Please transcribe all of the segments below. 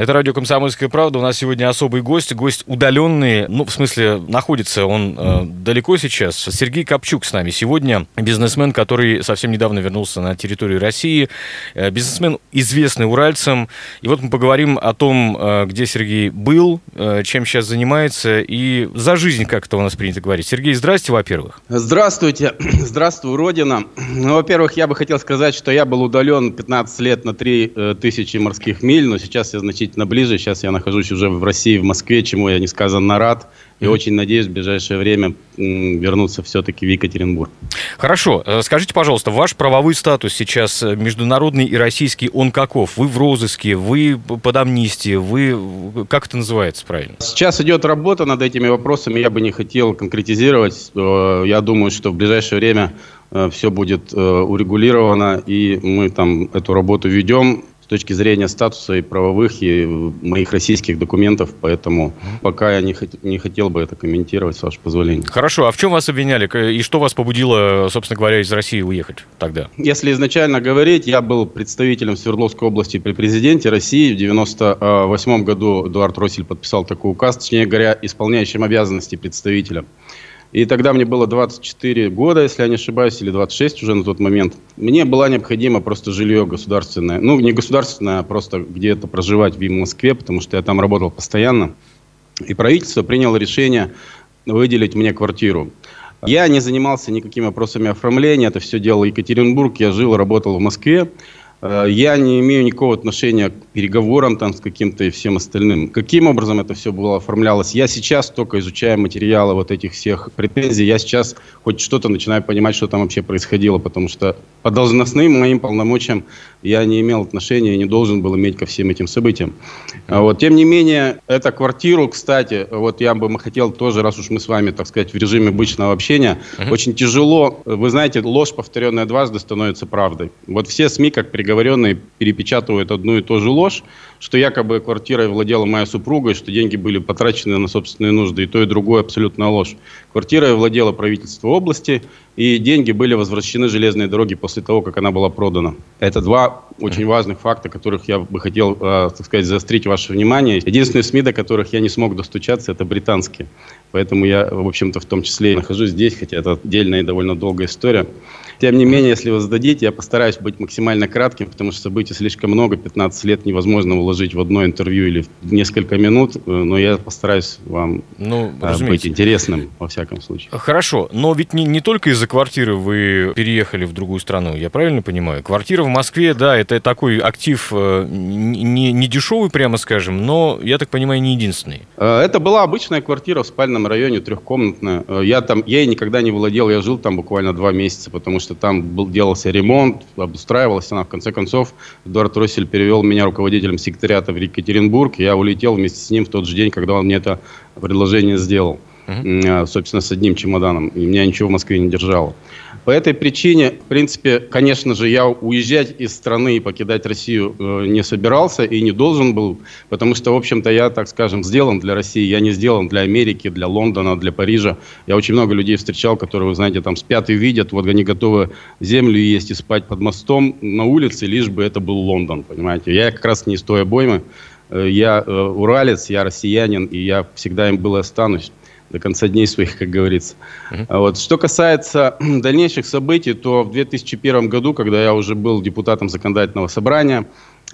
Это радио «Комсомольская правда». У нас сегодня особый гость, гость удаленный, ну, в смысле, находится он э, далеко сейчас. Сергей Копчук с нами сегодня, бизнесмен, который совсем недавно вернулся на территорию России, э, бизнесмен, известный уральцам. И вот мы поговорим о том, э, где Сергей был, э, чем сейчас занимается и за жизнь, как это у нас принято говорить. Сергей, здрасте, во-первых. Здравствуйте, здравствуй, Родина. Ну, во-первых, я бы хотел сказать, что я был удален 15 лет на 3000 морских миль, но сейчас я значительно ближе. Сейчас я нахожусь уже в России, в Москве, чему я несказанно рад. И очень надеюсь в ближайшее время вернуться все-таки в Екатеринбург. Хорошо. Э, скажите, пожалуйста, ваш правовой статус сейчас э, международный и российский, он каков? Вы в розыске, вы под амнистией, вы... Как это называется правильно? Сейчас идет работа над этими вопросами. Я бы не хотел конкретизировать. Э, я думаю, что в ближайшее время все будет урегулировано, и мы там эту работу ведем точки зрения статуса и правовых, и моих российских документов, поэтому пока я не, хот- не хотел бы это комментировать, с вашего позволения. Хорошо, а в чем вас обвиняли? И что вас побудило, собственно говоря, из России уехать тогда? Если изначально говорить, я был представителем Свердловской области при президенте России. В 1998 году Эдуард Россель подписал такой указ, точнее говоря, исполняющим обязанности представителя. И тогда мне было 24 года, если я не ошибаюсь, или 26 уже на тот момент. Мне было необходимо просто жилье государственное. Ну, не государственное, а просто где-то проживать в Москве, потому что я там работал постоянно. И правительство приняло решение выделить мне квартиру. Я не занимался никакими вопросами оформления, это все делал Екатеринбург, я жил, работал в Москве. Э, я не имею никакого отношения к переговорам там с каким-то и всем остальным. Каким образом это все было оформлялось? Я сейчас только изучая материалы вот этих всех претензий, я сейчас хоть что-то начинаю понимать, что там вообще происходило, потому что по должностным моим полномочиям я не имел отношения и не должен был иметь ко всем этим событиям. А вот, тем не менее, эту квартиру, кстати, вот я бы хотел тоже, раз уж мы с вами, так сказать, в режиме обычного общения, uh-huh. очень тяжело, вы знаете, ложь, повторенная дважды, становится правдой. Вот все СМИ, как приговоренные, перепечатывают одну и ту же ложь, что якобы квартирой владела моя супруга, и что деньги были потрачены на собственные нужды. И то, и другое абсолютно ложь. Квартирой владело правительство области, и деньги были возвращены железной дороге после того, как она была продана. Это два очень важных факта, которых я бы хотел, э, так сказать, заострить ваше внимание. Единственные СМИ, до которых я не смог достучаться, это британские. Поэтому я, в общем-то, в том числе и нахожусь здесь, хотя это отдельная и довольно долгая история. Тем не менее, если вы зададите, я постараюсь быть максимально кратким, потому что событий слишком много, 15 лет невозможно уложить в одно интервью или в несколько минут, э, но я постараюсь вам ну, э, быть интересным, во всяком случае. Хорошо, но ведь не, не только из-за квартиры вы переехали в другую страну, я правильно понимаю? Квартира в Москве, да, это такой актив э, не, не дешевый, прямо скажем, но, я так понимаю, не единственный. Это была обычная квартира в спальном районе, трехкомнатная. Я там, я ей никогда не владел, я жил там буквально два месяца, потому что что там был, делался ремонт, обустраивалась она. В конце концов, Эдуард Россель перевел меня руководителем секретариата в Екатеринбург. Я улетел вместе с ним в тот же день, когда он мне это предложение сделал. Uh-huh. Собственно, с одним чемоданом. И меня ничего в Москве не держало. По этой причине, в принципе, конечно же, я уезжать из страны и покидать Россию э, не собирался и не должен был, потому что, в общем-то, я, так скажем, сделан для России, я не сделан для Америки, для Лондона, для Парижа. Я очень много людей встречал, которые, вы знаете, там спят и видят, вот они готовы землю есть и спать под мостом на улице, лишь бы это был Лондон, понимаете. Я как раз не из той обоймы, э, я э, уралец, я россиянин, и я всегда им был и останусь до конца дней своих, как говорится. Uh-huh. Вот. Что касается дальнейших событий, то в 2001 году, когда я уже был депутатом законодательного собрания,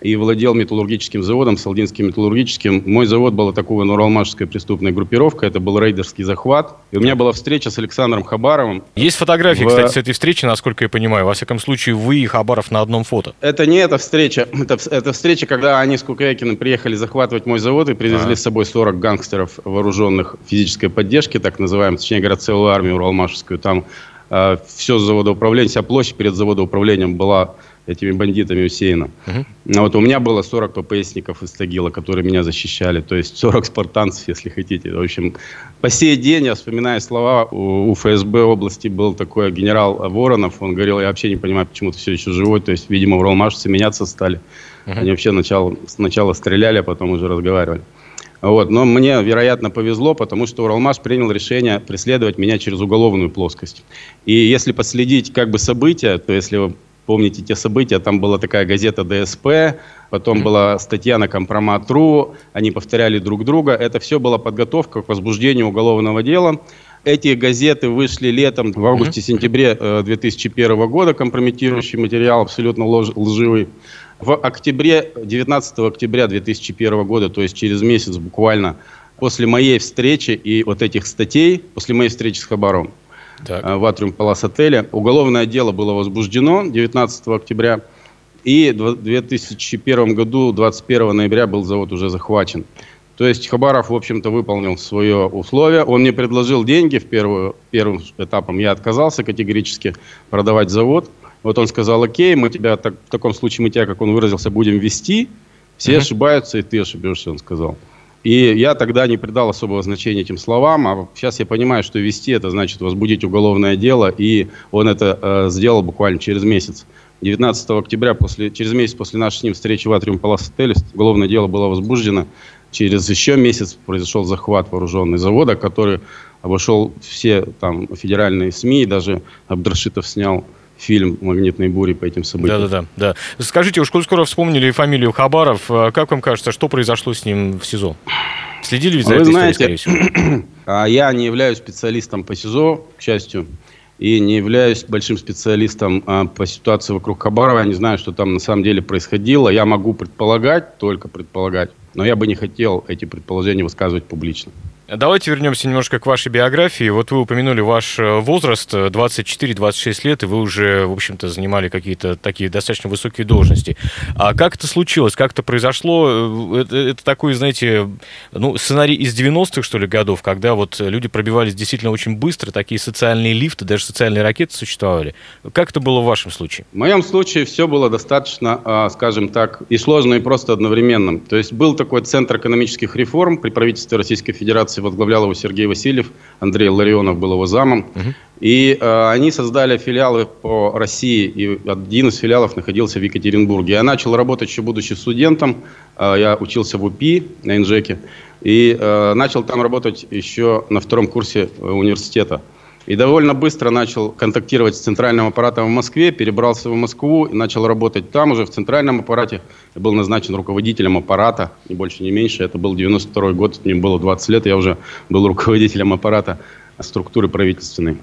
и владел металлургическим заводом, Салдинским металлургическим. Мой завод был атакован Уралмашской преступной группировкой, это был рейдерский захват. И у меня была встреча с Александром Хабаровым. Есть фотографии, в... кстати, с этой встречи, насколько я понимаю. Во всяком случае, вы и Хабаров на одном фото. Это не эта встреча. Это, это встреча, когда они с Кукрякиным приехали захватывать мой завод и привезли а. с собой 40 гангстеров вооруженных физической поддержки, так называемой, точнее говоря, целую армию Уралмашевскую. Там э, все заводоуправление, вся площадь перед заводоуправлением была этими бандитами усеяно. Uh-huh. Вот у меня было 40 ППСников из Тагила, которые меня защищали, то есть 40 спартанцев, если хотите. В общем, по сей день я вспоминаю слова, у, у ФСБ области был такой генерал Воронов, он говорил, я вообще не понимаю, почему ты все еще живой, то есть, видимо, уралмашцы меняться стали. Uh-huh. Они вообще сначала, сначала стреляли, а потом уже разговаривали. Вот. Но мне, вероятно, повезло, потому что Уралмаш принял решение преследовать меня через уголовную плоскость. И если последить как бы события, то если вы помните те события, там была такая газета ДСП, потом была статья на Компромат.ру, они повторяли друг друга. Это все была подготовка к возбуждению уголовного дела. Эти газеты вышли летом, в августе-сентябре 2001 э, года, компрометирующий материал, абсолютно лживый. В октябре, 19 октября 2001 года, то есть через месяц буквально, после моей встречи и вот этих статей, после моей встречи с Хабаром так. Э, в Атриум Палас отеле, уголовное дело было возбуждено 19 октября, и в 2001 году, 21 ноября, был завод уже захвачен. То есть Хабаров, в общем-то, выполнил свое условие. Он мне предложил деньги в первую, первым этапом. Я отказался категорически продавать завод. Вот он сказал, окей, мы тебя, так, в таком случае мы тебя, как он выразился, будем вести. Все uh-huh. ошибаются, и ты ошибешься, он сказал. И я тогда не придал особого значения этим словам, а сейчас я понимаю, что вести это значит возбудить уголовное дело, и он это э, сделал буквально через месяц. 19 октября, после, через месяц после нашей с ним встречи в Атриум Палас Отеле, уголовное дело было возбуждено. Через еще месяц произошел захват вооруженный завода, который обошел все там федеральные СМИ, даже Абдрашитов снял фильм «Магнитные бури» по этим событиям. Да-да-да. да. Скажите, уж скоро вспомнили фамилию Хабаров, а как вам кажется, что произошло с ним в СИЗО? Следили ведь за Вы этой знаете, историей, скорее всего? А я не являюсь специалистом по СИЗО, к счастью, и не являюсь большим специалистом а, по ситуации вокруг Хабарова. Я не знаю, что там на самом деле происходило. Я могу предполагать, только предполагать, но я бы не хотел эти предположения высказывать публично. Давайте вернемся немножко к вашей биографии. Вот вы упомянули ваш э, возраст, 24-26 э, лет, и вы уже, в общем-то, занимали какие-то такие достаточно высокие должности. А как это случилось? Как это произошло? Э, это, это такой, знаете, ну, сценарий из 90-х, что ли, годов, когда вот люди пробивались действительно очень быстро, такие социальные лифты, даже социальные ракеты существовали. Как это было в вашем случае? В моем случае все было достаточно, а, скажем так, и сложно, и просто одновременно. То есть был такой Центр экономических реформ при правительстве Российской Федерации, возглавлял его Сергей Васильев, Андрей Ларионов был его замом. Угу. И э, они создали филиалы по России, и один из филиалов находился в Екатеринбурге. Я начал работать еще будучи студентом, э, я учился в УПИ на Инжеке, и э, начал там работать еще на втором курсе университета. И довольно быстро начал контактировать с центральным аппаратом в Москве, перебрался в Москву и начал работать там уже в центральном аппарате. Я был назначен руководителем аппарата, ни больше, ни меньше. Это был 92 год, мне было 20 лет, я уже был руководителем аппарата структуры правительственной.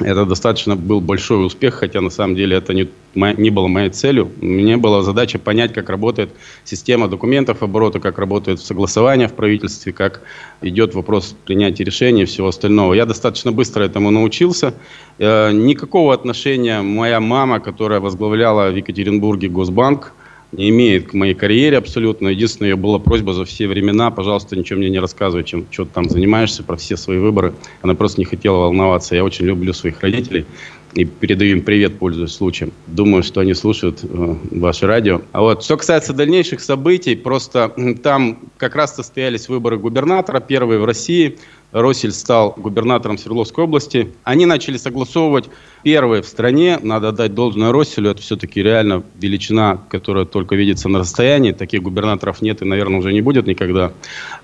Это достаточно был большой успех, хотя на самом деле это не, не было моей целью. Мне была задача понять, как работает система документов оборота, как работает согласование в правительстве, как идет вопрос принятия решений и всего остального. Я достаточно быстро этому научился. Э, никакого отношения моя мама, которая возглавляла в Екатеринбурге Госбанк, не имеет к моей карьере абсолютно. Единственная ее была просьба за все времена, пожалуйста, ничего мне не рассказывай, чем что ты там занимаешься, про все свои выборы. Она просто не хотела волноваться. Я очень люблю своих родителей и передаю им привет, пользуясь случаем. Думаю, что они слушают э, ваше радио. А вот что касается дальнейших событий, просто там как раз состоялись выборы губернатора, первые в России. Росель стал губернатором Свердловской области. Они начали согласовывать первые в стране, надо дать должное Росселю, это все-таки реально величина, которая только видится на расстоянии, таких губернаторов нет и, наверное, уже не будет никогда.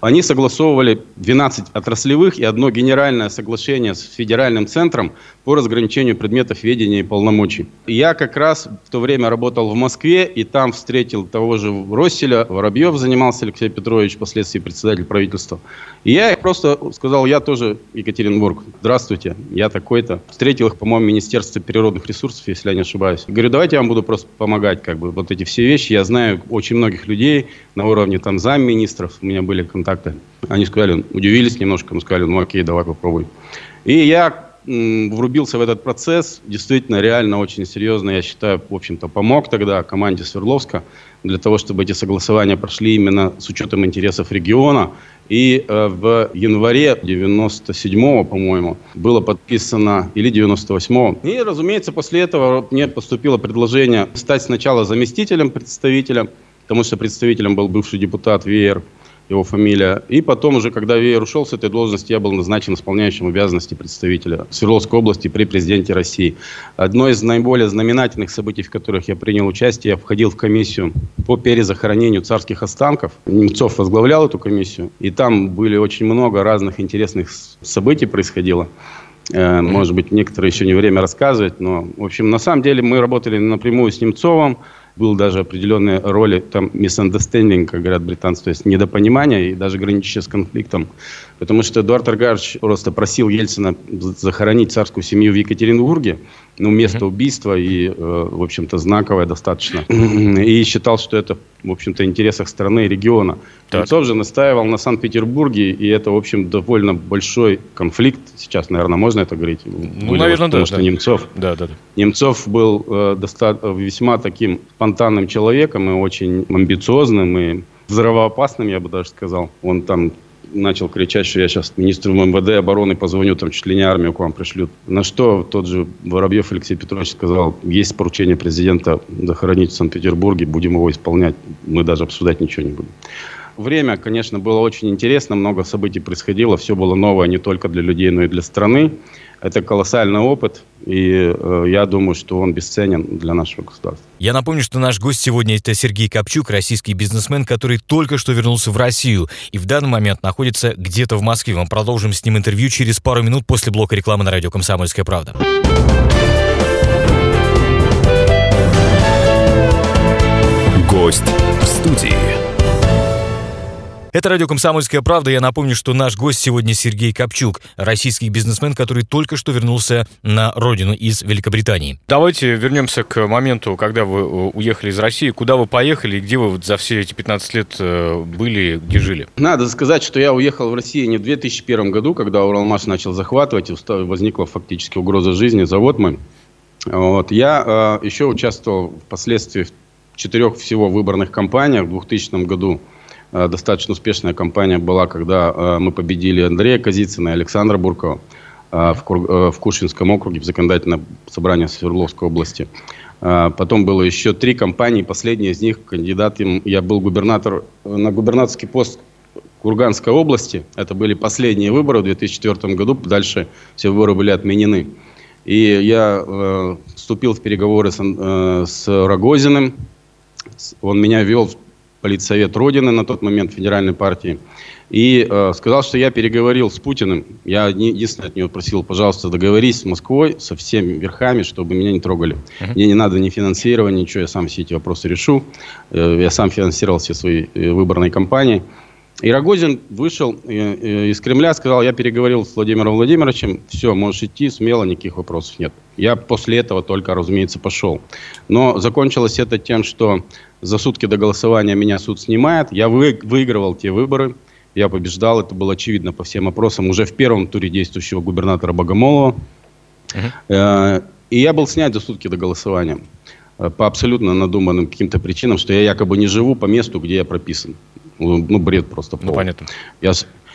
Они согласовывали 12 отраслевых и одно генеральное соглашение с федеральным центром по разграничению предметов ведения и полномочий. Я как раз в то время работал в Москве, и там встретил того же Росселя, Воробьев занимался Алексей Петрович, впоследствии председатель правительства. И я просто сказал, я тоже Екатеринбург, здравствуйте, я такой-то. Встретил их, по-моему, министр Министерства природных ресурсов, если я не ошибаюсь. Говорю, давайте я вам буду просто помогать, как бы, вот эти все вещи. Я знаю очень многих людей на уровне там замминистров, у меня были контакты. Они сказали, удивились немножко, мы сказали, ну окей, давай попробуй. И я врубился в этот процесс, действительно, реально очень серьезно, я считаю, в общем-то, помог тогда команде Свердловска для того, чтобы эти согласования прошли именно с учетом интересов региона. И э, в январе 97-го, по-моему, было подписано, или 98-го. И, разумеется, после этого мне поступило предложение стать сначала заместителем представителя, потому что представителем был бывший депутат ВЕР, его фамилия. И потом уже, когда Веер ушел с этой должности, я был назначен исполняющим обязанности представителя Свердловской области при президенте России. Одно из наиболее знаменательных событий, в которых я принял участие, я входил в комиссию по перезахоронению царских останков. Немцов возглавлял эту комиссию, и там были очень много разных интересных событий происходило. Э, может быть, некоторые еще не время рассказывать, но, в общем, на самом деле мы работали напрямую с Немцовым, был даже определенные роли, там, misunderstanding, как говорят британцы, то есть недопонимание и даже граничащее с конфликтом. Потому что Эдуард Аргарович просто просил Ельцина захоронить царскую семью в Екатеринбурге, ну, место убийства и, э, в общем-то, знаковое достаточно. И считал, что это, в общем-то, интересах страны и региона. Так. Немцов же настаивал на Санкт-Петербурге, и это, в общем, довольно большой конфликт. Сейчас, наверное, можно это говорить? Ну, наверное, потому да. что да. Немцов, да, да, да. Немцов был э, доста- весьма таким спонтанным человеком и очень амбициозным, и взрывоопасным, я бы даже сказал. Он там начал кричать, что я сейчас министру МВД обороны позвоню, там чуть ли не армию к вам пришлют. На что тот же Воробьев Алексей Петрович сказал, есть поручение президента захоронить в Санкт-Петербурге, будем его исполнять, мы даже обсуждать ничего не будем. Время, конечно, было очень интересно, много событий происходило, все было новое не только для людей, но и для страны. Это колоссальный опыт, и э, я думаю, что он бесценен для нашего государства. Я напомню, что наш гость сегодня это Сергей Копчук, российский бизнесмен, который только что вернулся в Россию и в данный момент находится где-то в Москве. Мы продолжим с ним интервью через пару минут после блока рекламы на радио «Комсомольская правда». Гость в студии. Это радио «Комсомольская правда». Я напомню, что наш гость сегодня Сергей Копчук, российский бизнесмен, который только что вернулся на родину из Великобритании. Давайте вернемся к моменту, когда вы э, уехали из России. Куда вы поехали и где вы вот за все эти 15 лет э, были, где жили? Надо сказать, что я уехал в Россию не в 2001 году, когда Уралмаш начал захватывать, и возникла фактически угроза жизни, завод мой. Вот. Я э, еще участвовал впоследствии в четырех всего выборных кампаниях в 2000 году. Э, достаточно успешная кампания была, когда э, мы победили Андрея Казицына и Александра Буркова э, в, Кушинском округе, в законодательном собрании Свердловской области. Потом было еще три кампании, последняя из них кандидатом, я был губернатор на губернаторский пост Курганской области. Это были последние выборы в 2004 году, дальше все выборы были отменены. И я э, вступил в переговоры с, э, с Рогозиным. Он меня вел политсовет Родины на тот момент федеральной партии. И э, сказал, что я переговорил с Путиным. Я единственное от него просил, пожалуйста, договорись с Москвой, со всеми верхами, чтобы меня не трогали. Uh-huh. Мне не надо ни финансирования, ничего, я сам все эти вопросы решу. Э, я сам финансировал все свои э, выборные кампании. И Рогозин вышел э, э, из Кремля, сказал, я переговорил с Владимиром Владимировичем, все, можешь идти, смело, никаких вопросов нет. Я после этого только, разумеется, пошел. Но закончилось это тем, что за сутки до голосования меня суд снимает. Я вы, выигрывал те выборы, я побеждал, это было очевидно по всем опросам, уже в первом туре действующего губернатора Богомолова. Uh-huh. И я был снят за сутки до голосования по абсолютно надуманным каким-то причинам, что я якобы не живу по месту, где я прописан. Ну, ну, бред просто. Ну, понятно. Я,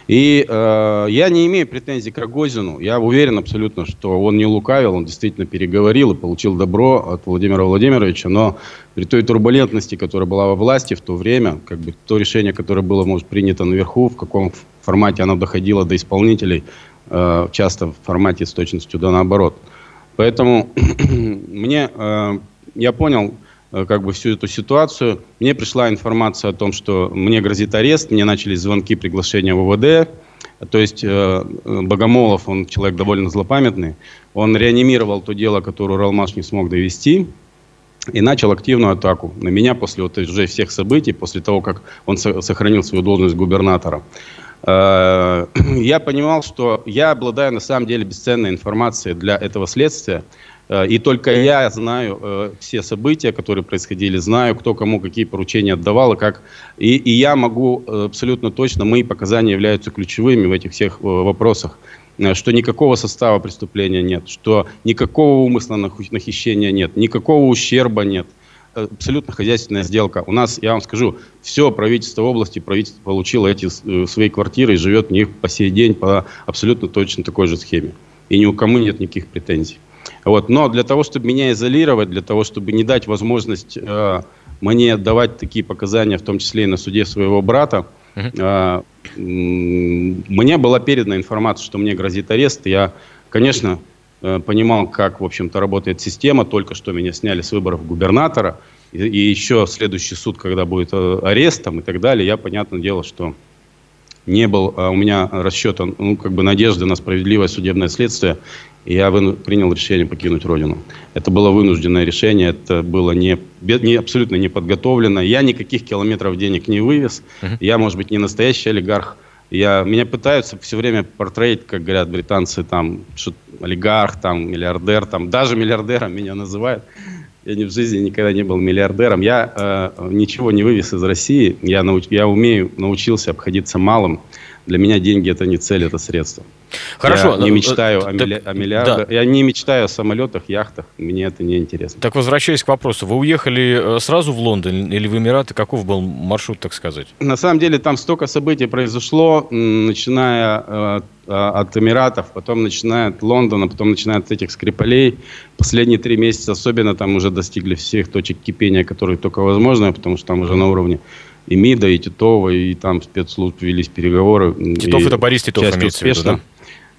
и э, я не имею претензий к Рогозину. Я уверен абсолютно, что он не лукавил, он действительно переговорил и получил добро от Владимира Владимировича. Но при той турбулентности, которая была во власти в то время, как бы то решение, которое было, может, принято наверху, в каком формате оно доходило до исполнителей, э, часто в формате с точностью да наоборот. Поэтому мне, э, я понял, как бы всю эту ситуацию. Мне пришла информация о том, что мне грозит арест, мне начались звонки, приглашения в ОВД. То есть э, Богомолов, он человек довольно злопамятный, он реанимировал то дело, которое Уралмаш не смог довести, и начал активную атаку на меня после вот уже всех событий, после того, как он сохранил свою должность губернатора. Э, я понимал, что я обладаю на самом деле бесценной информацией для этого следствия, Э, и только я знаю э, все события, которые происходили, знаю, кто кому какие поручения отдавал и как. И, и я могу э, абсолютно точно, мои показания являются ключевыми в этих всех вопросах. э, что никакого состава преступления нет, что никакого умысла на хищения нет, никакого ущерба нет. Абсолютно хозяйственная сделка. У нас, я вам скажу, все правительство области правительство получило эти э, свои квартиры и живет в них по сей день по абсолютно точно такой же схеме. И ни у кого нет никаких претензий. Вот. Но для того, чтобы меня изолировать, для того, чтобы не дать возможность э, мне давать такие показания, в том числе и на суде своего брата, э, мне была передана информация, что мне грозит арест. Я, конечно, э, понимал, как, в общем-то, работает система. Только что меня сняли с выборов губернатора. И, и еще следующий суд, когда будет э, арест там, и так далее, я, понятное дело, что не был а у меня расчета, ну, как бы надежды на справедливое судебное следствие, и я выну, принял решение покинуть родину. Это было вынужденное решение, это было не, не абсолютно не подготовлено. Я никаких километров денег не вывез. Uh-huh. Я, может быть, не настоящий олигарх. Я, меня пытаются все время портретить, как говорят британцы, там, олигарх, там, миллиардер, там, даже миллиардером меня называют. Я ни в жизни никогда не был миллиардером. Я э, ничего не вывез из России. Я, науч, я умею, научился обходиться малым. Для меня деньги это не цель, это средство. Хорошо. Я не мечтаю э, о, милли... о миллиардах. Да. Я не мечтаю о самолетах, яхтах. Мне это не интересно. Так, возвращаясь к вопросу, вы уехали э, сразу в Лондон или в Эмираты? Каков был маршрут, так сказать? На самом деле там столько событий произошло, начиная э, от Эмиратов, потом начиная от Лондона, потом начиная от этих Скрипалей. Последние три месяца особенно там уже достигли всех точек кипения, которые только возможно, потому что там уже на уровне и МИДа, и Титова, и там спецслужб велись переговоры. Титов это Борис Титов имеется успешно. в виду, да?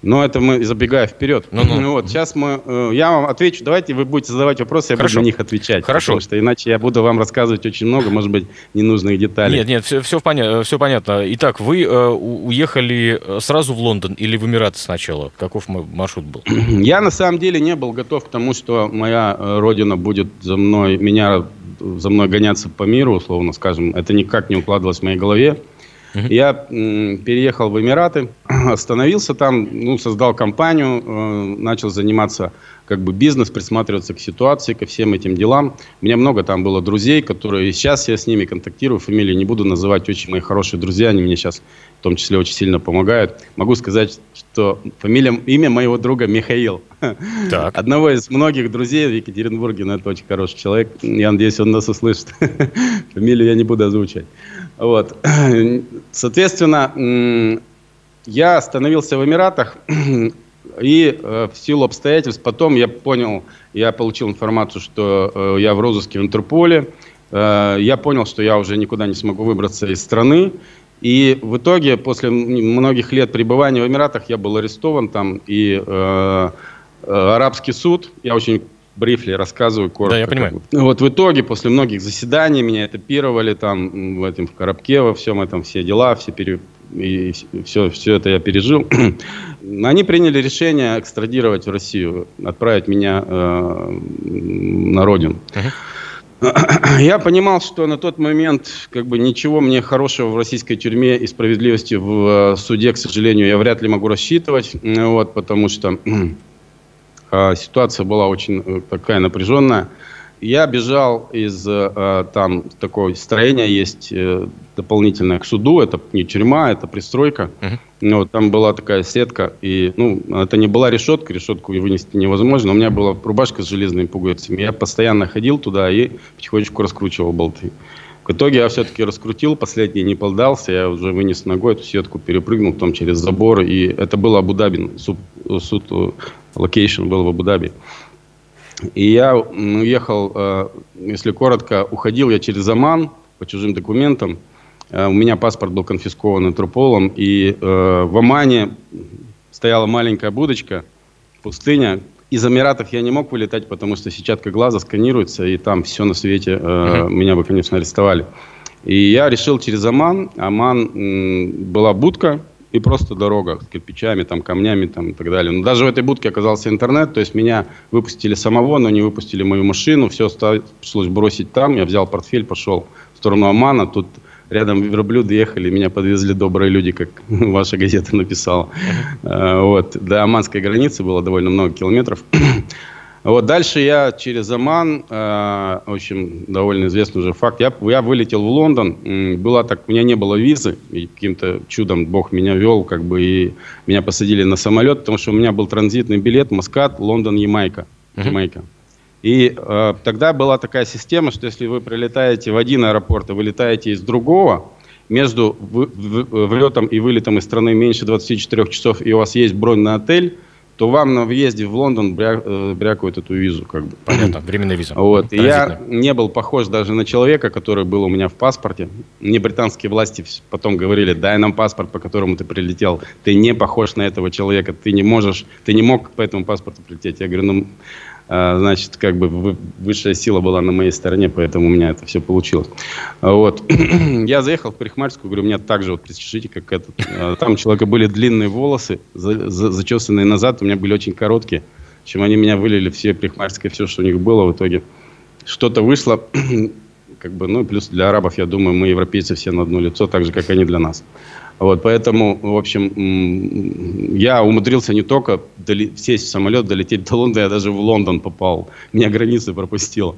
Но это мы забегая вперед. Ну, ну. ну вот, сейчас мы, э, я вам отвечу. Давайте вы будете задавать вопросы, я Хорошо. буду на них отвечать. Хорошо. Потому что иначе я буду вам рассказывать очень много, может быть, ненужных деталей. Нет, нет, все, все, поня- все понятно. Итак, вы э, уехали э, сразу в Лондон или в Эмираты сначала? Каков маршрут был? Я на самом деле не был готов к тому, что моя э, родина будет за мной, меня за мной гоняться по миру, условно скажем. Это никак не укладывалось в моей голове. Uh-huh. Я переехал в Эмираты, остановился там, ну, создал компанию, э, начал заниматься как бы бизнес, присматриваться к ситуации, ко всем этим делам. У меня много там было друзей, которые... Сейчас я с ними контактирую, фамилии не буду называть, очень мои хорошие друзья, они мне сейчас в том числе очень сильно помогают. Могу сказать, что фамилия, имя моего друга Михаил. Так. Одного из многих друзей в Екатеринбурге, но это очень хороший человек. Я надеюсь, он нас услышит. Фамилию я не буду озвучать. Вот. Соответственно, я остановился в Эмиратах, и э, в силу обстоятельств потом я понял, я получил информацию, что э, я в розыске в Интерполе. Э, я понял, что я уже никуда не смогу выбраться из страны. И в итоге, после многих лет пребывания в Эмиратах, я был арестован там. И э, арабский суд, я очень брифли рассказываю коротко. Да, я понимаю. Вот в итоге, после многих заседаний, меня этапировали там в этом в коробке, во всем этом, все дела, все пере, и все, все это я пережил. Они приняли решение экстрадировать в Россию, отправить меня э, на родину. Я понимал, что на тот момент как бы ничего мне хорошего в российской тюрьме и справедливости в э, суде, к сожалению, я вряд ли могу рассчитывать, вот, потому что ситуация была очень э, такая напряженная. Я бежал из э, там такого строения есть э, дополнительное к суду. Это не тюрьма, это пристройка. Uh-huh. Вот, там была такая сетка. И, ну, это не была решетка, решетку вынести невозможно. У меня была рубашка с железными пуговицами. Я постоянно ходил туда и потихонечку раскручивал болты. В итоге я все-таки раскрутил, последний не поддался, я уже вынес ногой эту сетку, перепрыгнул потом через забор, и это было Абу-Даби, суд, суд location был в Абу-Даби. И я уехал, э, если коротко, уходил я через Оман по чужим документам. Э, у меня паспорт был конфискован Интерполом. И э, в Омане стояла маленькая будочка, пустыня. Из Эмиратов я не мог вылетать, потому что сетчатка глаза сканируется, и там все на свете. Uh-huh. Меня бы, конечно, арестовали. И я решил через Оман. Оман была будка, и просто дорога с кирпичами, там, камнями там, и так далее. Но даже в этой будке оказался интернет, то есть меня выпустили самого, но не выпустили мою машину, все пришлось бросить там, я взял портфель, пошел в сторону Омана, тут рядом верблюды ехали, меня подвезли добрые люди, как ваша газета написала. Uh-huh. Вот. До оманской границы было довольно много километров. Вот дальше я через Оман, э, в общем, довольно известный уже факт, я, я вылетел в Лондон, была так, у меня не было визы, и каким-то чудом Бог меня вел, как бы, и меня посадили на самолет, потому что у меня был транзитный билет Маскат, Лондон, Ямайка. Ямайка. И э, тогда была такая система, что если вы прилетаете в один аэропорт и вылетаете из другого, между влетом и вылетом из страны меньше 24 часов, и у вас есть бронь на отель, то вам на въезде в Лондон бря, э, брякают эту визу. Как бы. Понятно, временная виза. Вот. Я не был похож даже на человека, который был у меня в паспорте. Мне британские власти потом говорили, дай нам паспорт, по которому ты прилетел. Ты не похож на этого человека, ты не можешь, ты не мог по этому паспорту прилететь. Я говорю, ну, значит, как бы высшая сила была на моей стороне, поэтому у меня это все получилось. А вот. Я заехал в парикмахерскую, говорю, меня так же, вот представьте, как этот. А, там у человека были длинные волосы, зачесанные назад, у меня были очень короткие. Общем, они меня вылили все парикмахерское, все, что у них было в итоге. Что-то вышло, как бы, ну, плюс для арабов, я думаю, мы, европейцы, все на одно лицо, так же, как они для нас. Вот, поэтому, в общем, я умудрился не только сесть в самолет, долететь до Лондона, я даже в Лондон попал. Меня границы пропустил.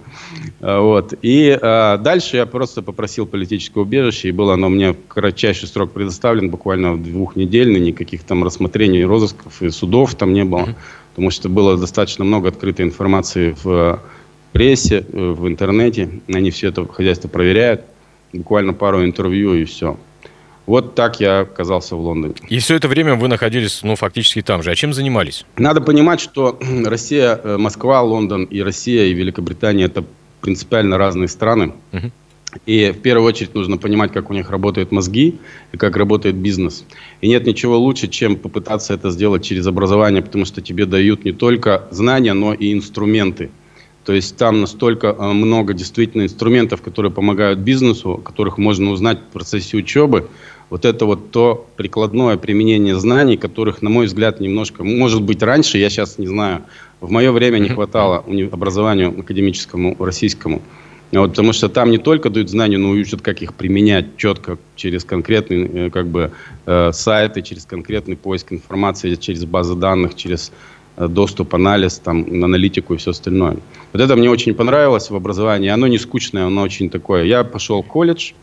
А, вот. И а, дальше я просто попросил политическое убежище, и было оно мне кратчайший срок предоставлен, буквально двухнедельный, никаких там рассмотрений, розысков и судов там не было, потому что было достаточно много открытой информации в прессе, в интернете. Они все это хозяйство проверяют. Буквально пару интервью и все. Вот так я оказался в Лондоне. И все это время вы находились, ну, фактически там же. А чем занимались? Надо понимать, что Россия, э, Москва, Лондон и Россия и Великобритания – это принципиально разные страны. Угу. И в первую очередь нужно понимать, как у них работают мозги и как работает бизнес. И нет ничего лучше, чем попытаться это сделать через образование, потому что тебе дают не только знания, но и инструменты. То есть там настолько э, много действительно инструментов, которые помогают бизнесу, которых можно узнать в процессе учебы, вот это вот то прикладное применение знаний, которых, на мой взгляд, немножко, может быть, раньше, я сейчас не знаю, в мое время не хватало образованию академическому российскому. Вот, потому что там не только дают знания, но и учат, как их применять четко через конкретные э, как бы, э, сайты, через конкретный поиск информации, через базы данных, через э, доступ, анализ, там, аналитику и все остальное. Вот это мне очень понравилось в образовании. Оно не скучное, оно очень такое. Я пошел в колледж,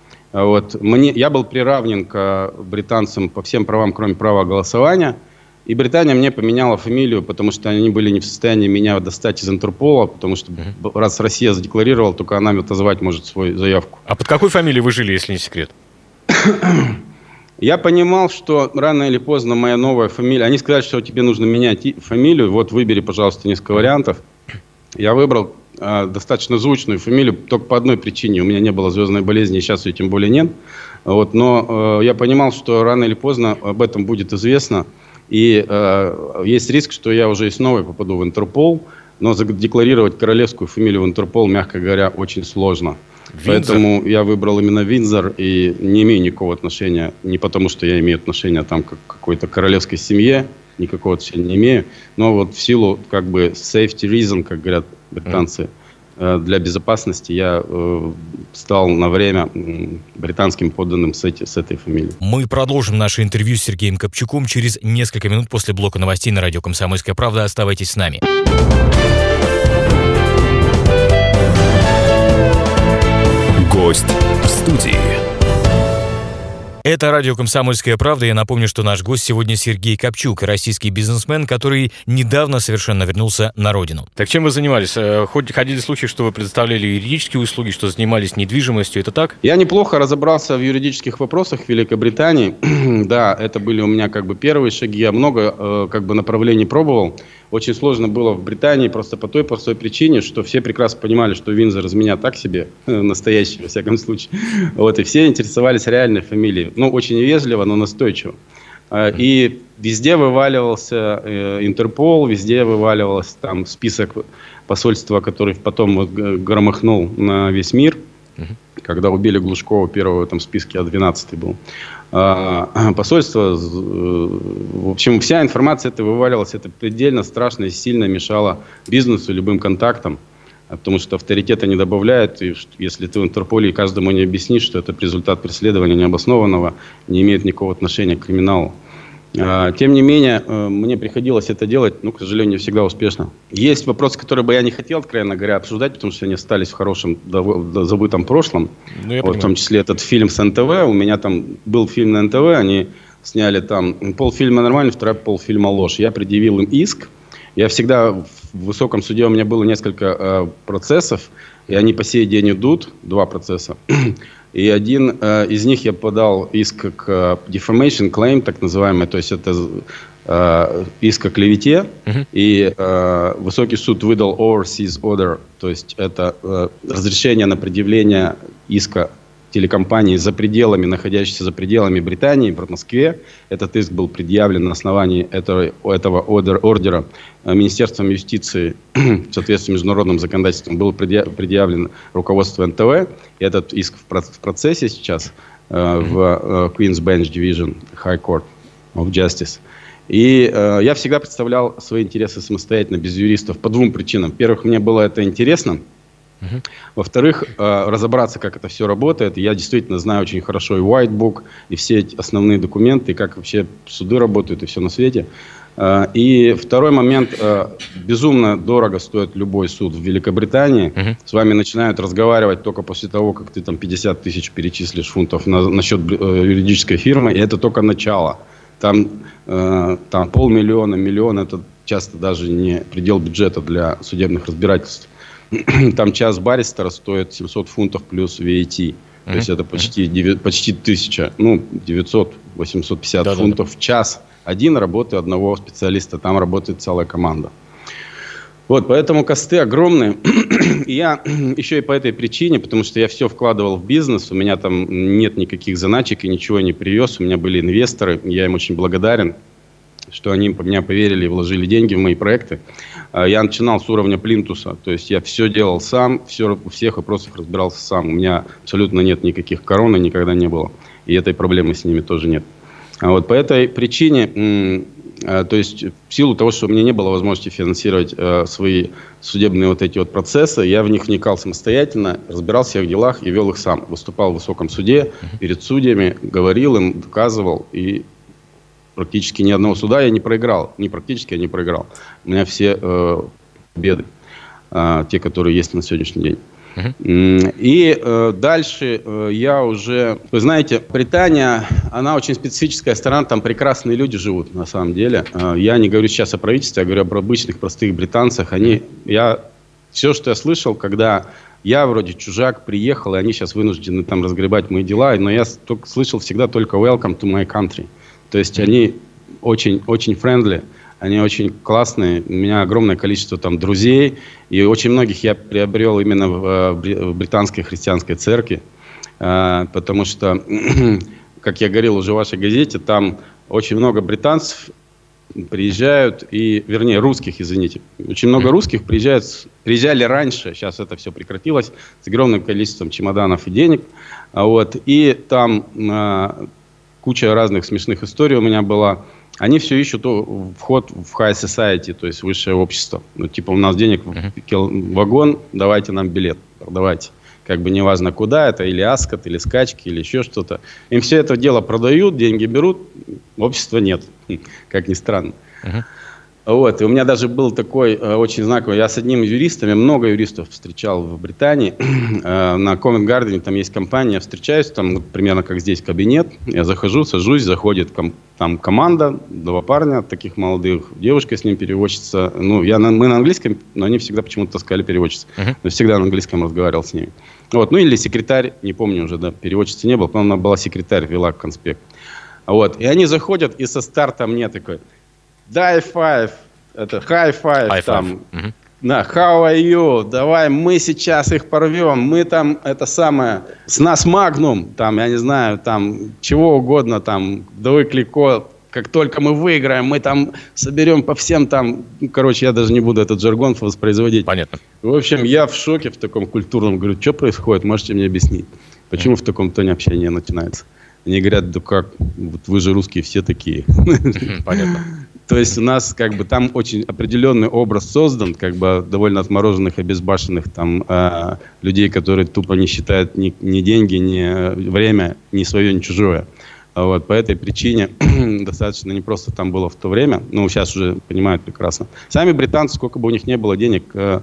вот. Мне, я был приравнен к британцам по всем правам, кроме права голосования. И Британия мне поменяла фамилию, потому что они были не в состоянии меня достать из Интерпола, потому что uh-huh. раз Россия задекларировала, только она отозвать может свою заявку. А под какой фамилией вы жили, если не секрет? Я понимал, что рано или поздно моя новая фамилия... Они сказали, что тебе нужно менять фамилию. Вот выбери, пожалуйста, несколько вариантов. Я выбрал э, достаточно звучную фамилию только по одной причине. У меня не было звездной болезни, и сейчас ее тем более нет. Вот, но э, я понимал, что рано или поздно об этом будет известно. И э, есть риск, что я уже и снова попаду в Интерпол. Но задекларировать королевскую фамилию в Интерпол, мягко говоря, очень сложно. Винзор. Поэтому я выбрал именно Винзор и не имею никакого отношения, не потому что я имею отношение там к какой-то королевской семье, никакого отношения не имею. Но вот в силу как бы safety reason, как говорят британцы, mm. для безопасности я э, стал на время британским подданным с, эти, с этой фамилией. Мы продолжим наше интервью с Сергеем Копчуком через несколько минут после блока новостей на радио «Комсомольская правда». Оставайтесь с нами. Гость в студии. Это радио «Комсомольская правда». Я напомню, что наш гость сегодня Сергей Копчук, российский бизнесмен, который недавно совершенно вернулся на родину. Так чем вы занимались? Э, хоть ходили слухи, что вы предоставляли юридические услуги, что занимались недвижимостью. Это так? Я неплохо разобрался в юридических вопросах в Великобритании. да, это были у меня как бы первые шаги. Я много э, как бы направлений пробовал очень сложно было в Британии просто по той простой причине, что все прекрасно понимали, что Винзор из меня так себе, настоящий, во всяком случае. Вот, и все интересовались реальной фамилией. Ну, очень вежливо, но настойчиво. А, и везде вываливался э, Интерпол, везде вываливался там список посольства, который потом вот громыхнул на весь мир. Когда убили Глушкова, первого в этом списке, а 12 был. А, посольство, э, в общем, вся информация это вываливалась, это предельно страшно и сильно мешало бизнесу, любым контактам, потому что авторитета не добавляет, и если ты в Интерполе каждому не объяснишь, что это результат преследования необоснованного, не имеет никакого отношения к криминалу. А, тем не менее, э, мне приходилось это делать, ну, к сожалению, не всегда успешно. Есть вопросы, которые бы я не хотел, откровенно говоря, обсуждать, потому что они остались в хорошем, забытом прошлом. Ну, вот, в том числе этот фильм с НТВ. У меня там был фильм на НТВ, они сняли там полфильма нормально, второй полфильма ложь. Я предъявил им иск. Я всегда в высоком суде у меня было несколько э, процессов, и они по сей день идут, два процесса. И один э, из них я подал иск к э, defamation claim, так называемый, то есть это э, иск о клевете. Uh-huh. И э, высокий суд выдал overseas order, то есть это э, разрешение на предъявление иска телекомпании за пределами, находящейся за пределами Британии, в Москве. Этот иск был предъявлен на основании этого, этого ордер, ордера э, Министерством юстиции в соответствии с международным законодательством был предъявлен руководству НТВ. И этот иск в процессе сейчас э, в э, Queen's Bench Division High Court of Justice. И э, я всегда представлял свои интересы самостоятельно, без юристов, по двум причинам. Во-первых, мне было это интересно – Угу. Во-вторых, э, разобраться, как это все работает. Я действительно знаю очень хорошо и Whitebook, и все эти основные документы, и как вообще суды работают, и все на свете. Э, и второй момент. Э, безумно дорого стоит любой суд в Великобритании. Угу. С вами начинают разговаривать только после того, как ты там 50 тысяч перечислишь фунтов на, на счет юридической фирмы. И это только начало. Там, там полмиллиона, миллион – это часто даже не предел бюджета для судебных разбирательств. Там час баристера стоит 700 фунтов плюс VAT. То есть это почти, 9, почти 1000, ну, 900-850 да, фунтов да, да. в час. Один работы одного специалиста, там работает целая команда. Вот, поэтому косты огромные. я еще и по этой причине, потому что я все вкладывал в бизнес, у меня там нет никаких заначек и ничего не привез, у меня были инвесторы, я им очень благодарен что они меня поверили и вложили деньги в мои проекты. А, я начинал с уровня плинтуса, то есть я все делал сам, все, у всех вопросах разбирался сам. У меня абсолютно нет никаких короны, никогда не было. И этой проблемы с ними тоже нет. А вот по этой причине, а, то есть в силу того, что у меня не было возможности финансировать свои судебные вот эти вот процессы, я в них вникал самостоятельно, разбирался в делах и вел их сам. Выступал в высоком суде перед судьями, говорил им, доказывал и практически ни одного суда я не проиграл. Не практически я не проиграл. У меня все э, победы, э, те, которые есть на сегодняшний день. Uh-huh. И э, дальше э, я уже... Вы знаете, Британия, она очень специфическая страна, там прекрасные люди живут, на самом деле. Э, я не говорю сейчас о правительстве, я говорю об обычных, простых британцах. Они, я, все, что я слышал, когда я вроде чужак, приехал, и они сейчас вынуждены там разгребать мои дела, но я только, слышал всегда только «welcome to my country». То есть они очень, очень френдли, они очень классные. У меня огромное количество там друзей, и очень многих я приобрел именно в, в британской христианской церкви, э, потому что, как я говорил уже в вашей газете, там очень много британцев приезжают, и, вернее, русских, извините. Очень много русских приезжают, приезжали раньше, сейчас это все прекратилось, с огромным количеством чемоданов и денег. Вот, и там э, куча разных смешных историй у меня была. Они все ищут вход в high society, то есть высшее общество. Ну, типа, у нас денег uh-huh. вагон, давайте нам билет, давайте. Как бы неважно куда это, или аскот, или скачки, или еще что-то. Им все это дело продают, деньги берут, общества нет, как ни странно. Uh-huh. Вот, и у меня даже был такой э, очень знаковый, я с одним из юристов, я много юристов встречал в Британии, э, на Covent Garden, там есть компания, я встречаюсь, там вот, примерно как здесь кабинет, я захожу, сажусь, заходит ком, там команда, два парня таких молодых, девушка с ним переводчица, ну, я на, мы на английском, но они всегда почему-то таскали переводчицу, uh-huh. но всегда на английском разговаривал с ними. Вот, ну или секретарь, не помню уже, да, переводчицы не было, но она была секретарь, вела конспект. Вот, и они заходят, и со старта мне такой – дай five, это high five, high там, five. на how are you, давай мы сейчас их порвем, мы там, это самое, с нас магнум, там, я не знаю, там, чего угодно, там, давай клико, как только мы выиграем, мы там соберем по всем там, короче, я даже не буду этот жаргон воспроизводить. Понятно. В общем, я в шоке в таком культурном, говорю, что происходит, можете мне объяснить, почему mm-hmm. в таком тоне общения начинается? Они говорят, да как, вот вы же русские все такие. Понятно. То есть у нас как бы там очень определенный образ создан, как бы довольно отмороженных, обезбашенных там э, людей, которые тупо не считают ни, ни деньги, ни время, ни свое, ни чужое. Вот, по этой причине достаточно непросто там было в то время. Ну, сейчас уже понимают прекрасно. Сами британцы, сколько бы у них не было денег, э,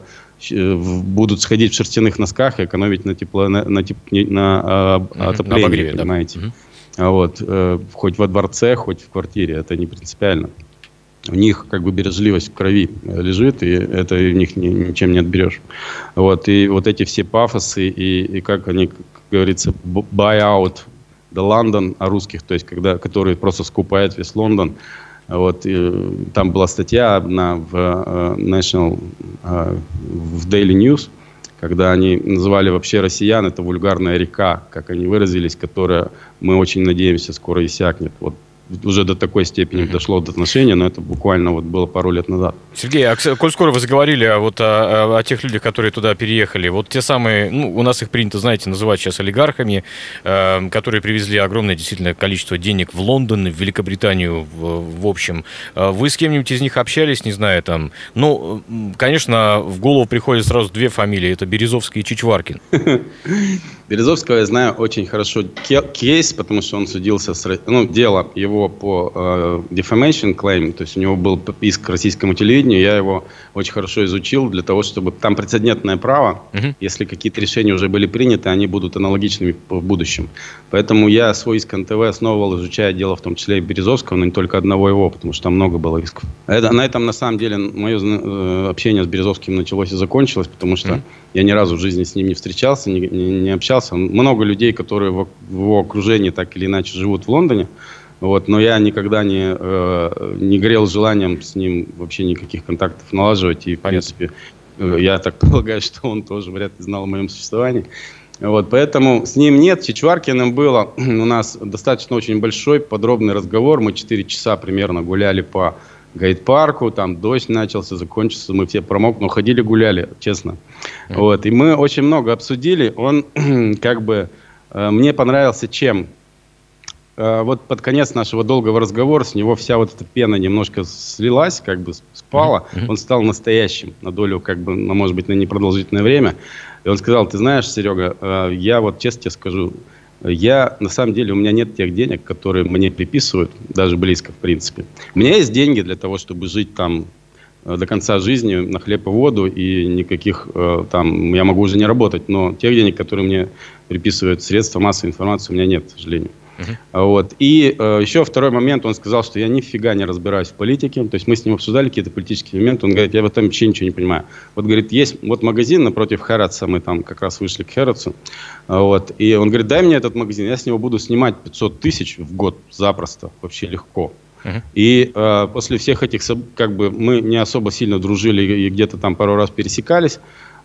э будут сходить в шерстяных носках и экономить на тепло, на, на, на, на э, отоплении, на обогреве, понимаете. Да. А вот, э, хоть во дворце, хоть в квартире, это не принципиально. У них как бы бережливость в крови лежит, и это у них ни, ничем не отберешь. Вот, и вот эти все пафосы, и, и как они, как говорится, buy out the London о русских, то есть когда, которые просто скупают весь Лондон. Вот, и, там была статья одна в uh, National, uh, в Daily News, когда они называли вообще россиян, это вульгарная река, как они выразились, которая, мы очень надеемся, скоро иссякнет. Вот уже до такой степени mm-hmm. дошло до отношения, но это буквально вот было пару лет назад. Сергей, а коль скоро вы заговорили а вот о, о тех людях, которые туда переехали, вот те самые, ну, у нас их принято, знаете, называть сейчас олигархами, э, которые привезли огромное действительно количество денег в Лондон, в Великобританию, в, в общем. Вы с кем-нибудь из них общались, не знаю, там, ну, конечно, в голову приходят сразу две фамилии, это Березовский и Чичваркин. Березовского я знаю очень хорошо кейс, потому что он судился с... Ну, дело его по э, defamation claim, то есть у него был иск к российскому телевидению, я его очень хорошо изучил для того, чтобы... Там прецедентное право, uh-huh. если какие-то решения уже были приняты, они будут аналогичными в будущем. Поэтому я свой иск НТВ основывал, изучая дело в том числе и Березовского, но не только одного его, потому что там много было исков. Это, на этом, на самом деле, мое э, общение с Березовским началось и закончилось, потому что uh-huh. Я ни разу в жизни с ним не встречался, не, не, не общался. Много людей, которые в, в его окружении так или иначе живут в Лондоне, вот, но я никогда не, э, не горел желанием с ним вообще никаких контактов налаживать. И, в принципе, э, я так полагаю, что он тоже вряд ли знал о моем существовании. Вот, поэтому с ним нет. С Чичваркиным было у нас достаточно очень большой, подробный разговор. Мы 4 часа примерно гуляли по гайд-парку, там дождь начался, закончился, мы все промокли, но ходили, гуляли, честно. Mm-hmm. Вот, и мы очень много обсудили. Он как бы э, мне понравился чем? Э, вот под конец нашего долгого разговора с него вся вот эта пена немножко слилась, как бы спала. Mm-hmm. Он стал настоящим на долю, как бы, на, может быть, на непродолжительное время. И он сказал, ты знаешь, Серега, э, я вот честно тебе скажу, я, на самом деле, у меня нет тех денег, которые мне приписывают, даже близко, в принципе. У меня есть деньги для того, чтобы жить там э, до конца жизни на хлеб и воду, и никаких там, я могу уже не работать, но тех денег, которые мне приписывают средства массовой информации, у меня нет, к сожалению. Uh-huh. Вот. И э, еще второй момент, он сказал, что я нифига не разбираюсь в политике. То есть мы с ним обсуждали какие-то политические моменты. Он говорит, я в этом вообще ничего не понимаю. Вот, говорит, есть вот магазин напротив Хэротса, мы там как раз вышли к Хэротсу. Вот. И он говорит, дай мне этот магазин, я с него буду снимать 500 тысяч в год запросто, вообще легко. Uh-huh. И э, после всех этих, как бы, мы не особо сильно дружили и где-то там пару раз пересекались.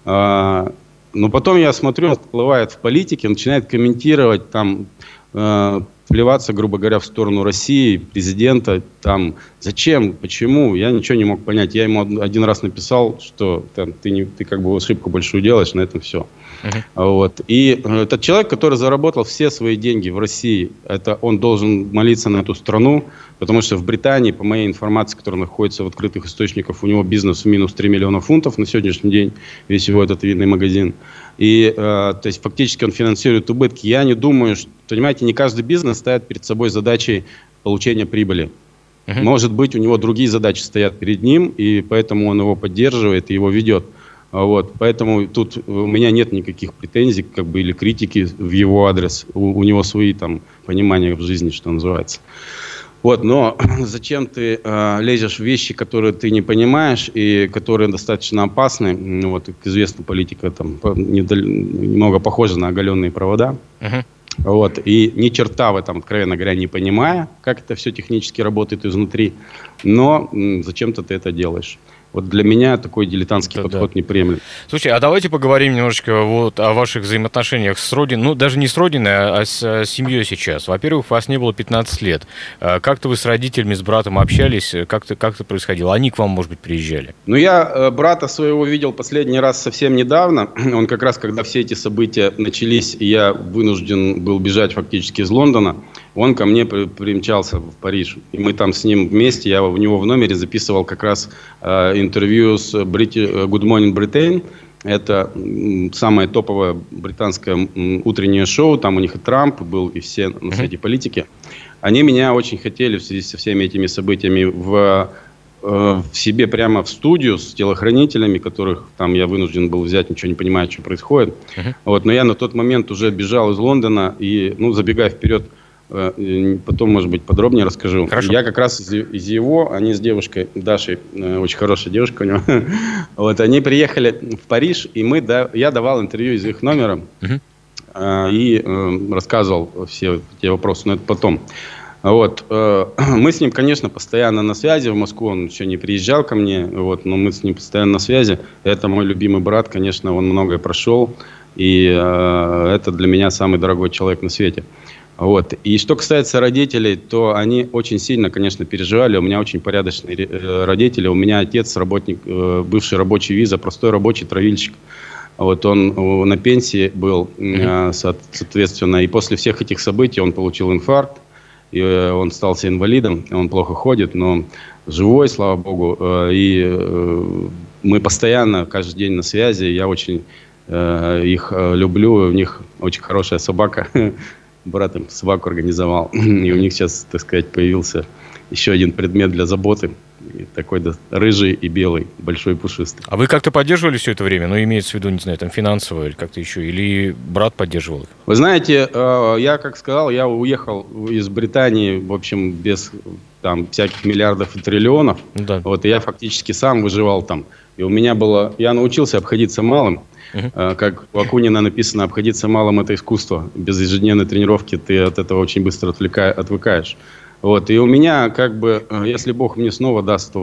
Э, но потом я смотрю, он всплывает в политике, начинает комментировать там э, плеваться, грубо говоря, в сторону России, президента, там, зачем, почему, я ничего не мог понять. Я ему один раз написал, что там, ты, не, ты как бы ошибку большую делаешь, на этом все. Uh-huh. Вот. И э, этот человек, который заработал все свои деньги в России, это он должен молиться на эту страну, потому что в Британии, по моей информации, которая находится в открытых источниках, у него бизнес в минус 3 миллиона фунтов на сегодняшний день, весь его этот винный магазин. И, э, то есть, фактически он финансирует убытки. Я не думаю, что, понимаете, не каждый бизнес ставит перед собой задачей получения прибыли. Uh-huh. Может быть, у него другие задачи стоят перед ним, и поэтому он его поддерживает и его ведет. Вот, поэтому тут у меня нет никаких претензий как бы, или критики в его адрес. У, у него свои там понимания в жизни, что называется. Вот, но зачем ты э, лезешь в вещи, которые ты не понимаешь и которые достаточно опасны? Ну, вот, известно, политика там недаль... немного похожа на оголенные провода. Uh-huh. Вот, и ни черта в этом, откровенно говоря, не понимая, как это все технически работает изнутри, но м, зачем-то ты это делаешь. Вот для меня такой дилетантский Это подход да. неприемлем. Слушай, а давайте поговорим немножечко вот о ваших взаимоотношениях с родиной, ну, даже не с родиной, а с, с семьей сейчас. Во-первых, вас не было 15 лет. А как-то вы с родителями, с братом общались? Как-то как происходило? Они к вам, может быть, приезжали? Ну, я э, брата своего видел последний раз совсем недавно. Он как раз, когда все эти события начались, я вынужден был бежать фактически из Лондона, он ко мне примчался в Париж. И мы там с ним вместе, я у него в номере записывал как раз э, интервью с British, э, Good Morning Britain. Это самое топовое британское утреннее шоу. Там у них и Трамп был, и все на свете политики. Они меня очень хотели в связи со всеми этими событиями в Э, в себе прямо в студию с телохранителями, которых там я вынужден был взять, ничего не понимая, что происходит. Uh-huh. Вот, но я на тот момент уже бежал из Лондона и, ну, забегая вперед, потом, может быть, подробнее расскажу. Хорошо. Я как раз из, из его, они с девушкой Дашей, э, очень хорошая девушка у него, вот, они приехали в Париж, и мы, да, я давал интервью из их номера uh-huh. и э, рассказывал все те вопросы, но это потом. Вот. Э, мы с ним, конечно, постоянно на связи в Москву. Он еще не приезжал ко мне, вот, но мы с ним постоянно на связи. Это мой любимый брат, конечно, он многое прошел. И э, это для меня самый дорогой человек на свете. Вот. И что касается родителей, то они очень сильно, конечно, переживали. У меня очень порядочные э, родители. У меня отец работник, э, бывший рабочий виза, простой рабочий травильщик. Вот он на пенсии был, соответственно, и после всех этих событий он получил инфаркт и э, он стался инвалидом, он плохо ходит, но живой, слава богу, э, и э, мы постоянно, каждый день на связи, я очень их люблю, у них очень хорошая собака, брат им собаку организовал, и у них сейчас, так сказать, появился еще один предмет для заботы, такой да, рыжий и белый, большой пушистый. А вы как-то поддерживали все это время? Ну, имеется в виду, не знаю, там финансово или как-то еще? Или брат поддерживал? Вы знаете, э, я, как сказал, я уехал из Британии, в общем, без там всяких миллиардов и триллионов. Да. Вот, и я фактически сам выживал там. И у меня было... Я научился обходиться малым. Uh-huh. Как у Акунина написано, обходиться малым – это искусство. Без ежедневной тренировки ты от этого очень быстро отвлека... отвыкаешь. Вот, и у меня, как бы, э, если Бог мне снова даст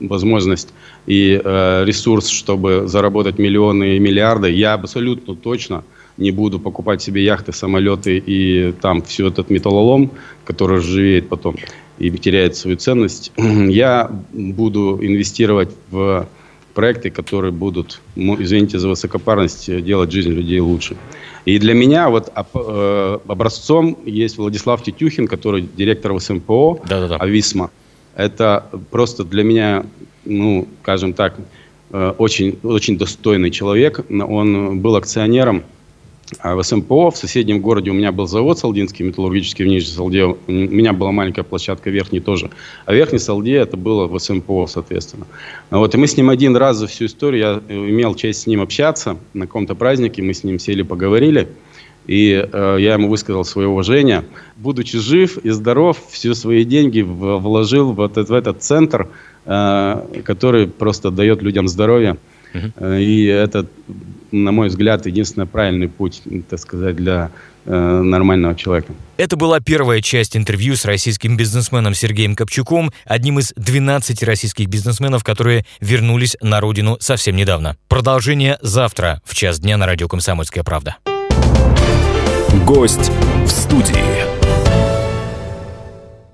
возможность и э, ресурс, чтобы заработать миллионы и миллиарды, я абсолютно точно не буду покупать себе яхты, самолеты и там все этот металлолом, который живеет потом и теряет свою ценность. Я буду инвестировать в проекты, которые будут, извините за высокопарность, делать жизнь людей лучше. И для меня вот э, образцом есть Владислав Тетюхин, который директор ВСМПО, Да-да-да. Ависма. Это просто для меня, ну, скажем так, э, очень, очень достойный человек. Он был акционером в СМПО в соседнем городе у меня был завод Салдинский, металлургический в Нижней Салде. У меня была маленькая площадка, верхний тоже. А верхний Салде это было в СМПО, соответственно. Вот, и мы с ним один раз за всю историю, я имел честь с ним общаться на каком-то празднике, мы с ним сели, поговорили. И э, я ему высказал свое уважение. Будучи жив и здоров, все свои деньги вложил в этот, в этот центр, э, который просто дает людям здоровье. Uh-huh. И это на мой взгляд, единственный правильный путь, так сказать, для э, нормального человека. Это была первая часть интервью с российским бизнесменом Сергеем Копчуком, одним из 12 российских бизнесменов, которые вернулись на родину совсем недавно. Продолжение завтра в час дня на радио «Комсомольская правда». Гость в студии.